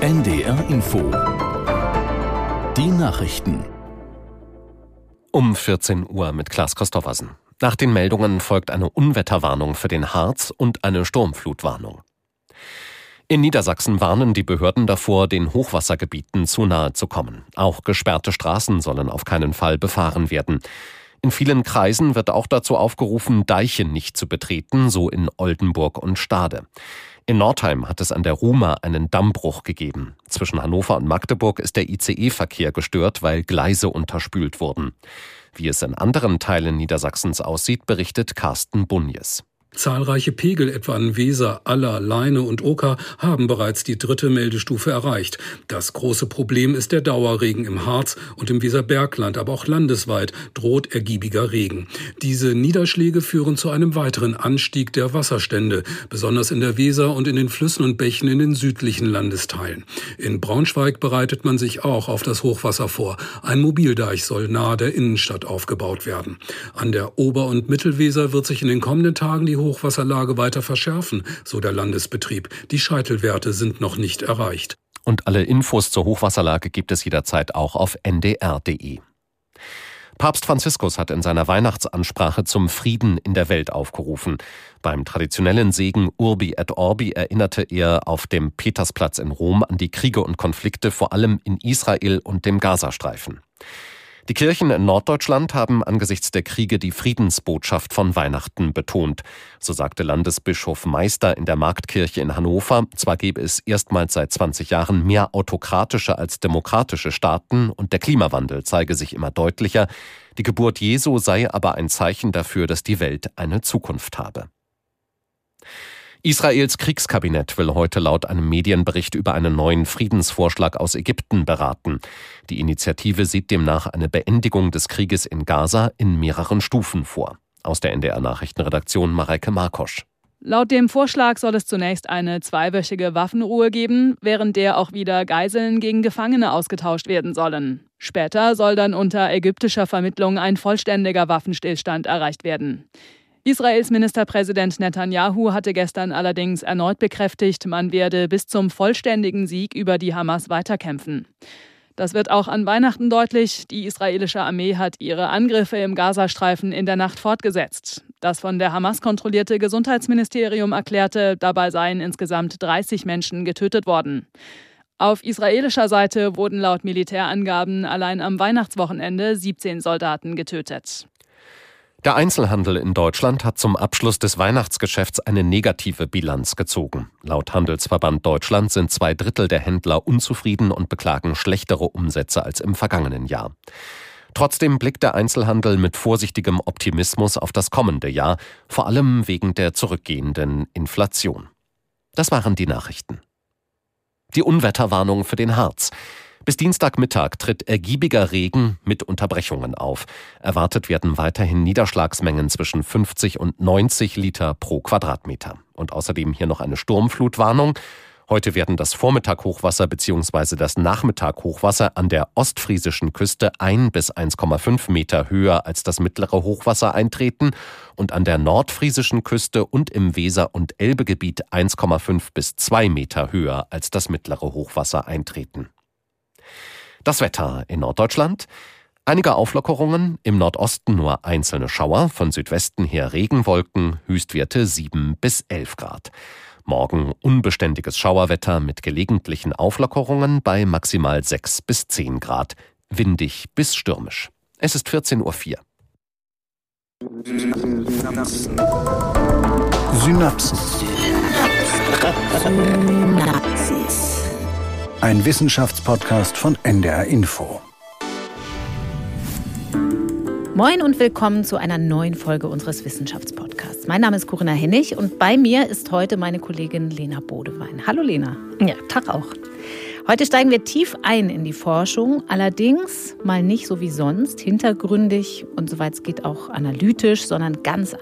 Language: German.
NDR Info. Die Nachrichten. Um 14 Uhr mit Klaas Christoffersen. Nach den Meldungen folgt eine Unwetterwarnung für den Harz und eine Sturmflutwarnung. In Niedersachsen warnen die Behörden davor, den Hochwassergebieten zu nahe zu kommen. Auch gesperrte Straßen sollen auf keinen Fall befahren werden. In vielen Kreisen wird auch dazu aufgerufen, Deiche nicht zu betreten, so in Oldenburg und Stade. In Nordheim hat es an der Ruma einen Dammbruch gegeben. Zwischen Hannover und Magdeburg ist der ICE-Verkehr gestört, weil Gleise unterspült wurden. Wie es in anderen Teilen Niedersachsens aussieht, berichtet Carsten Bunjes. Zahlreiche Pegel, etwa an Weser, Aller, Leine und Oker, haben bereits die dritte Meldestufe erreicht. Das große Problem ist der Dauerregen im Harz und im Weserbergland, aber auch landesweit droht ergiebiger Regen. Diese Niederschläge führen zu einem weiteren Anstieg der Wasserstände, besonders in der Weser und in den Flüssen und Bächen in den südlichen Landesteilen. In Braunschweig bereitet man sich auch auf das Hochwasser vor. Ein Mobildeich soll nahe der Innenstadt aufgebaut werden. An der Ober- und Mittelweser wird sich in den kommenden Tagen die Hochwasserlage weiter verschärfen, so der Landesbetrieb. Die Scheitelwerte sind noch nicht erreicht. Und alle Infos zur Hochwasserlage gibt es jederzeit auch auf ndr.de. Papst Franziskus hat in seiner Weihnachtsansprache zum Frieden in der Welt aufgerufen. Beim traditionellen Segen Urbi et Orbi erinnerte er auf dem Petersplatz in Rom an die Kriege und Konflikte vor allem in Israel und dem Gazastreifen. Die Kirchen in Norddeutschland haben angesichts der Kriege die Friedensbotschaft von Weihnachten betont. So sagte Landesbischof Meister in der Marktkirche in Hannover, zwar gebe es erstmals seit 20 Jahren mehr autokratische als demokratische Staaten und der Klimawandel zeige sich immer deutlicher, die Geburt Jesu sei aber ein Zeichen dafür, dass die Welt eine Zukunft habe. Israels Kriegskabinett will heute laut einem Medienbericht über einen neuen Friedensvorschlag aus Ägypten beraten. Die Initiative sieht demnach eine Beendigung des Krieges in Gaza in mehreren Stufen vor. Aus der NDR Nachrichtenredaktion Mareike Markosch. Laut dem Vorschlag soll es zunächst eine zweiwöchige Waffenruhe geben, während der auch wieder Geiseln gegen Gefangene ausgetauscht werden sollen. Später soll dann unter ägyptischer Vermittlung ein vollständiger Waffenstillstand erreicht werden. Israels Ministerpräsident Netanyahu hatte gestern allerdings erneut bekräftigt, man werde bis zum vollständigen Sieg über die Hamas weiterkämpfen. Das wird auch an Weihnachten deutlich. Die israelische Armee hat ihre Angriffe im Gazastreifen in der Nacht fortgesetzt. Das von der Hamas kontrollierte Gesundheitsministerium erklärte, dabei seien insgesamt 30 Menschen getötet worden. Auf israelischer Seite wurden laut Militärangaben allein am Weihnachtswochenende 17 Soldaten getötet. Der Einzelhandel in Deutschland hat zum Abschluss des Weihnachtsgeschäfts eine negative Bilanz gezogen. Laut Handelsverband Deutschland sind zwei Drittel der Händler unzufrieden und beklagen schlechtere Umsätze als im vergangenen Jahr. Trotzdem blickt der Einzelhandel mit vorsichtigem Optimismus auf das kommende Jahr, vor allem wegen der zurückgehenden Inflation. Das waren die Nachrichten. Die Unwetterwarnung für den Harz. Bis Dienstagmittag tritt ergiebiger Regen mit Unterbrechungen auf. Erwartet werden weiterhin Niederschlagsmengen zwischen 50 und 90 Liter pro Quadratmeter. Und außerdem hier noch eine Sturmflutwarnung. Heute werden das Vormittaghochwasser bzw. das Nachmittaghochwasser an der ostfriesischen Küste 1 bis 1,5 Meter höher als das mittlere Hochwasser eintreten und an der nordfriesischen Küste und im Weser- und Elbegebiet 1,5 bis 2 Meter höher als das mittlere Hochwasser eintreten. Das Wetter in Norddeutschland. Einige Auflockerungen, im Nordosten nur einzelne Schauer, von Südwesten her Regenwolken, Höchstwerte 7 bis 11 Grad. Morgen unbeständiges Schauerwetter mit gelegentlichen Auflockerungen bei maximal 6 bis 10 Grad, windig bis stürmisch. Es ist 14.04 Uhr. Synapsen. Synapsen. Synapsis. Ein Wissenschaftspodcast von NDR Info. Moin und willkommen zu einer neuen Folge unseres Wissenschaftspodcasts. Mein Name ist Corinna Hennig und bei mir ist heute meine Kollegin Lena Bodewein. Hallo Lena. Ja, Tag auch. Heute steigen wir tief ein in die Forschung, allerdings mal nicht so wie sonst, hintergründig und soweit es geht auch analytisch, sondern ganz